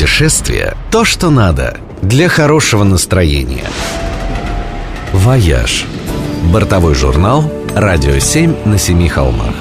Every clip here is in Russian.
Путешествие – то, что надо для хорошего настроения. «Вояж» – бортовой журнал «Радио 7 на семи холмах».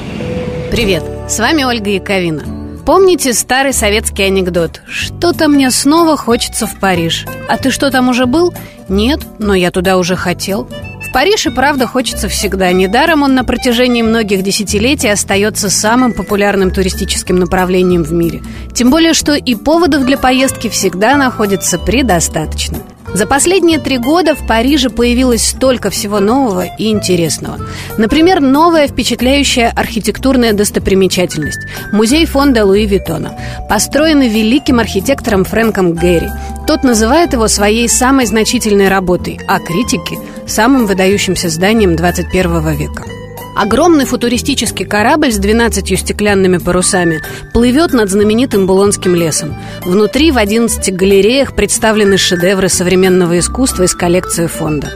Привет, с вами Ольга Яковина. Помните старый советский анекдот? Что-то мне снова хочется в Париж. А ты что там уже был? Нет, но я туда уже хотел. В Париж и правда хочется всегда. Недаром он на протяжении многих десятилетий остается самым популярным туристическим направлением в мире. Тем более, что и поводов для поездки всегда находится предостаточно. За последние три года в Париже появилось столько всего нового и интересного. Например, новая впечатляющая архитектурная достопримечательность – музей фонда Луи Виттона, построенный великим архитектором Фрэнком Гэри. Тот называет его своей самой значительной работой, а критики – самым выдающимся зданием 21 века. Огромный футуристический корабль с 12 стеклянными парусами плывет над знаменитым Булонским лесом. Внутри в 11 галереях представлены шедевры современного искусства из коллекции фонда.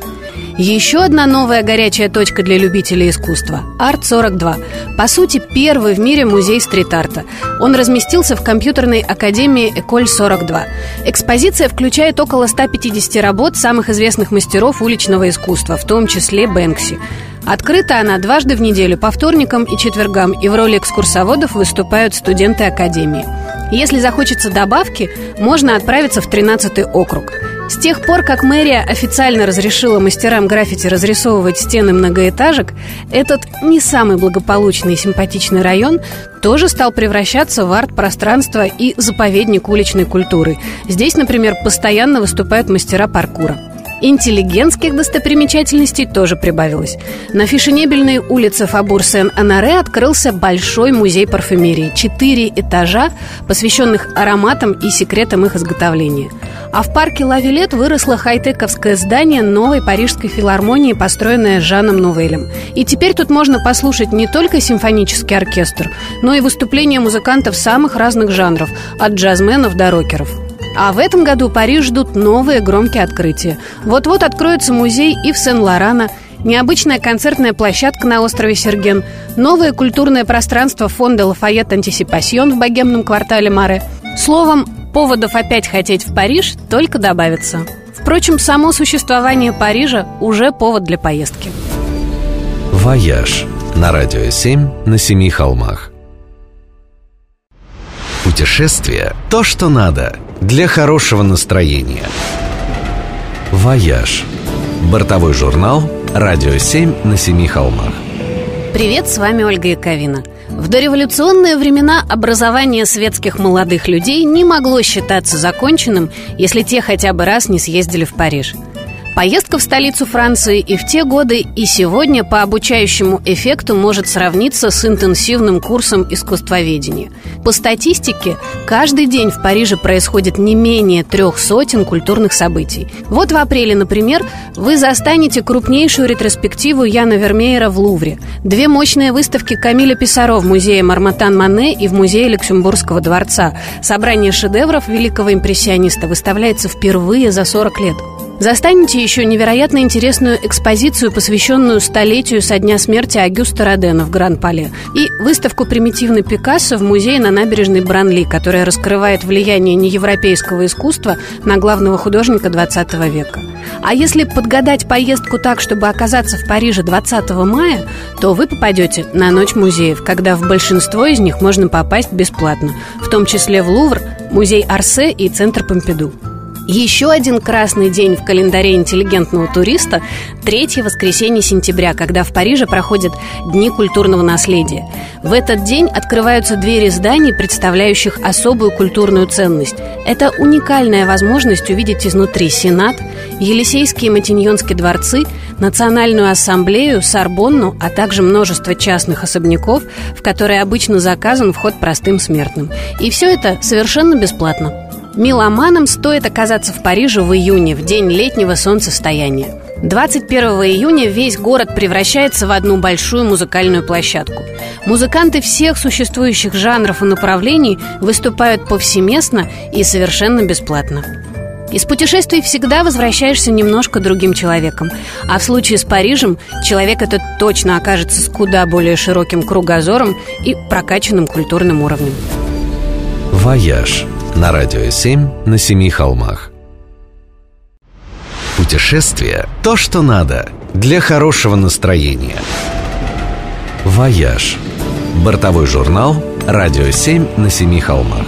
Еще одна новая горячая точка для любителей искусства – Арт-42. По сути, первый в мире музей стрит-арта. Он разместился в компьютерной академии Эколь-42. Экспозиция включает около 150 работ самых известных мастеров уличного искусства, в том числе Бэнкси. Открыта она дважды в неделю, по вторникам и четвергам, и в роли экскурсоводов выступают студенты Академии. Если захочется добавки, можно отправиться в 13-й округ. С тех пор, как мэрия официально разрешила мастерам граффити разрисовывать стены многоэтажек, этот не самый благополучный и симпатичный район тоже стал превращаться в арт-пространство и заповедник уличной культуры. Здесь, например, постоянно выступают мастера паркура. Интеллигентских достопримечательностей тоже прибавилось. На фешенебельной улице Фабур-Сен-Анаре открылся большой музей парфюмерии. Четыре этажа, посвященных ароматам и секретам их изготовления. А в парке Лавилет выросло хай-тековское здание новой парижской филармонии, построенное Жаном Нувелем. И теперь тут можно послушать не только симфонический оркестр, но и выступления музыкантов самых разных жанров, от джазменов до рокеров. А в этом году Париж ждут новые громкие открытия. Вот-вот откроется музей и в Сен-Лорана, необычная концертная площадка на острове Серген, новое культурное пространство фонда Лафайет Антисипасьон в богемном квартале Маре. Словом, поводов опять хотеть в Париж только добавится. Впрочем, само существование Парижа уже повод для поездки. «Вояж» на Радио 7 на Семи холмах. Путешествие – то, что надо для хорошего настроения. «Вояж» – бортовой журнал «Радио 7 на семи холмах». Привет, с вами Ольга Яковина. В дореволюционные времена образование светских молодых людей не могло считаться законченным, если те хотя бы раз не съездили в Париж – Поездка в столицу Франции и в те годы, и сегодня по обучающему эффекту может сравниться с интенсивным курсом искусствоведения. По статистике, каждый день в Париже происходит не менее трех сотен культурных событий. Вот в апреле, например, вы застанете крупнейшую ретроспективу Яна Вермеера в Лувре, две мощные выставки Камиля Писаро в музее Марматан Мане и в музее Люксембургского дворца. Собрание шедевров великого импрессиониста выставляется впервые за 40 лет. Застанете еще невероятно интересную экспозицию, посвященную столетию со дня смерти Агюста Родена в Гран-Пале, и выставку «Примитивный Пикассо» в музее на набережной Бранли, которая раскрывает влияние неевропейского искусства на главного художника 20 века. А если подгадать поездку так, чтобы оказаться в Париже 20 мая, то вы попадете на Ночь музеев, когда в большинство из них можно попасть бесплатно, в том числе в Лувр, музей Арсе и Центр Помпиду. Еще один красный день в календаре интеллигентного туриста – третье воскресенье сентября, когда в Париже проходят Дни культурного наследия. В этот день открываются двери зданий, представляющих особую культурную ценность. Это уникальная возможность увидеть изнутри Сенат, Елисейские и Матиньонские дворцы, Национальную ассамблею, Сорбонну, а также множество частных особняков, в которые обычно заказан вход простым смертным. И все это совершенно бесплатно. Меломанам стоит оказаться в Париже в июне, в день летнего солнцестояния. 21 июня весь город превращается в одну большую музыкальную площадку. Музыканты всех существующих жанров и направлений выступают повсеместно и совершенно бесплатно. Из путешествий всегда возвращаешься немножко другим человеком. А в случае с Парижем человек этот точно окажется с куда более широким кругозором и прокачанным культурным уровнем. «Вояж» на радио 7 на семи холмах. Путешествие – то, что надо для хорошего настроения. «Вояж» – бортовой журнал «Радио 7 на семи холмах».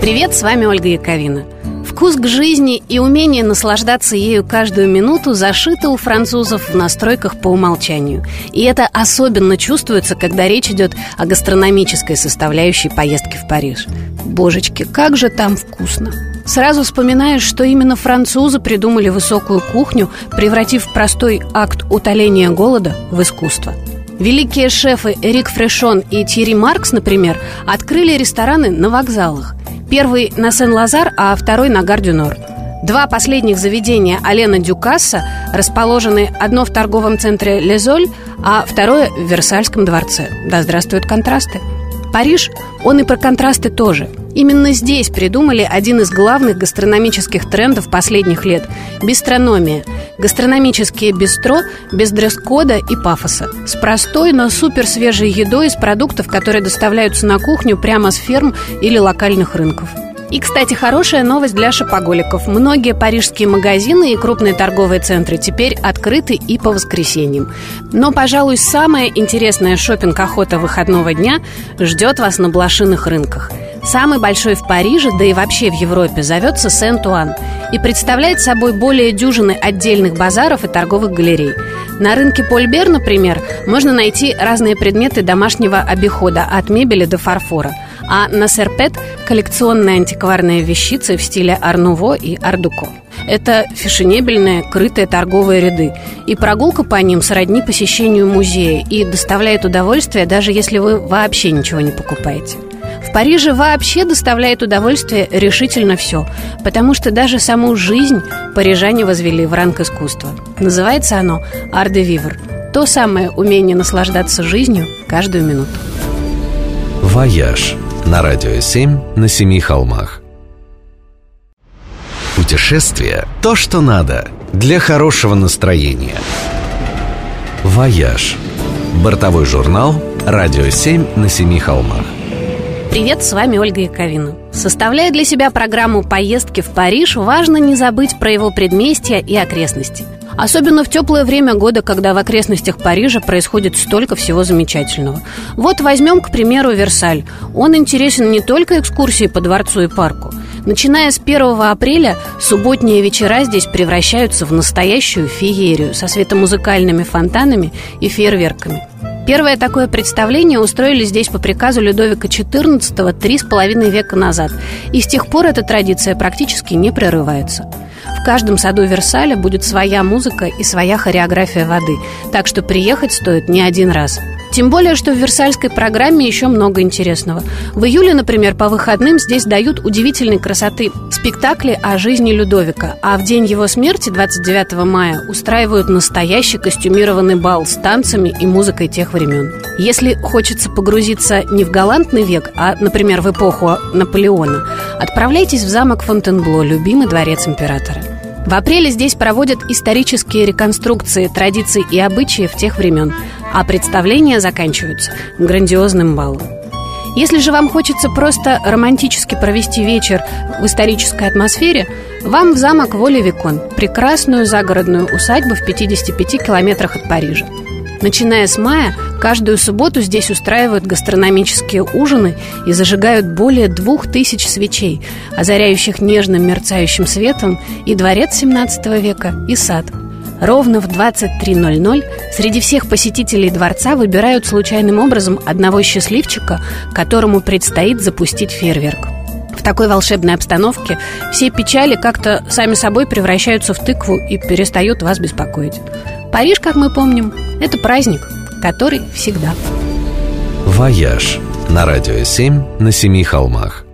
Привет, с вами Ольга Яковина. Вкус к жизни и умение наслаждаться ею каждую минуту зашиты у французов в настройках по умолчанию. И это особенно чувствуется, когда речь идет о гастрономической составляющей поездки в Париж. Божечки, как же там вкусно! Сразу вспоминаешь, что именно французы придумали высокую кухню, превратив простой акт утоления голода в искусство. Великие шефы Эрик Фрешон и Тири Маркс, например, открыли рестораны на вокзалах. Первый на Сен-Лазар, а второй на Гардюнор. Два последних заведения Алена Дюкасса расположены одно в торговом центре Лезоль, а второе в Версальском дворце. Да здравствуют контрасты! Париж, он и про контрасты тоже. Именно здесь придумали один из главных гастрономических трендов последних лет – бистрономия. Гастрономические бистро без дресс-кода и пафоса. С простой, но супер свежей едой из продуктов, которые доставляются на кухню прямо с ферм или локальных рынков. И, кстати, хорошая новость для шопоголиков. Многие парижские магазины и крупные торговые центры теперь открыты и по воскресеньям. Но, пожалуй, самая интересная шопинг охота выходного дня ждет вас на блошиных рынках. Самый большой в Париже, да и вообще в Европе, зовется Сент-Уан и представляет собой более дюжины отдельных базаров и торговых галерей. На рынке Польбер, например, можно найти разные предметы домашнего обихода, от мебели до фарфора – а на Серпет – коллекционные антикварные вещицы в стиле Арнуво и Ардуко. Это фешенебельные, крытые торговые ряды. И прогулка по ним сродни посещению музея и доставляет удовольствие, даже если вы вообще ничего не покупаете. Париже вообще доставляет удовольствие решительно все, потому что даже саму жизнь парижане возвели в ранг искусства. Называется оно «Art de vivre» – то самое умение наслаждаться жизнью каждую минуту. «Вояж» на радио 7 на семи холмах. Путешествие – то, что надо для хорошего настроения. «Вояж» – бортовой журнал «Радио 7 на семи холмах». Привет, с вами Ольга Яковина. Составляя для себя программу поездки в Париж, важно не забыть про его предместья и окрестности. Особенно в теплое время года, когда в окрестностях Парижа происходит столько всего замечательного. Вот возьмем, к примеру, Версаль. Он интересен не только экскурсией по дворцу и парку. Начиная с 1 апреля, субботние вечера здесь превращаются в настоящую феерию со светомузыкальными фонтанами и фейерверками. Первое такое представление устроили здесь по приказу Людовика XIV три с половиной века назад, и с тех пор эта традиция практически не прерывается. В каждом саду Версаля будет своя музыка и своя хореография воды, так что приехать стоит не один раз. Тем более, что в Версальской программе еще много интересного. В июле, например, по выходным здесь дают удивительной красоты спектакли о жизни Людовика, а в день его смерти, 29 мая, устраивают настоящий костюмированный бал с танцами и музыкой тех времен. Если хочется погрузиться не в галантный век, а, например, в эпоху Наполеона, отправляйтесь в замок Фонтенбло, любимый дворец императора. В апреле здесь проводят исторические реконструкции традиций и обычаев тех времен, а представления заканчиваются грандиозным балом. Если же вам хочется просто романтически провести вечер в исторической атмосфере, вам в замок Воли-Викон, прекрасную загородную усадьбу в 55 километрах от Парижа. Начиная с мая, каждую субботу здесь устраивают гастрономические ужины и зажигают более двух тысяч свечей, озаряющих нежным мерцающим светом и дворец 17 века, и сад. Ровно в 23.00 среди всех посетителей дворца выбирают случайным образом одного счастливчика, которому предстоит запустить фейерверк. В такой волшебной обстановке все печали как-то сами собой превращаются в тыкву и перестают вас беспокоить. Париж, как мы помним, это праздник, который всегда. «Вояж» на радио 7 на семи холмах –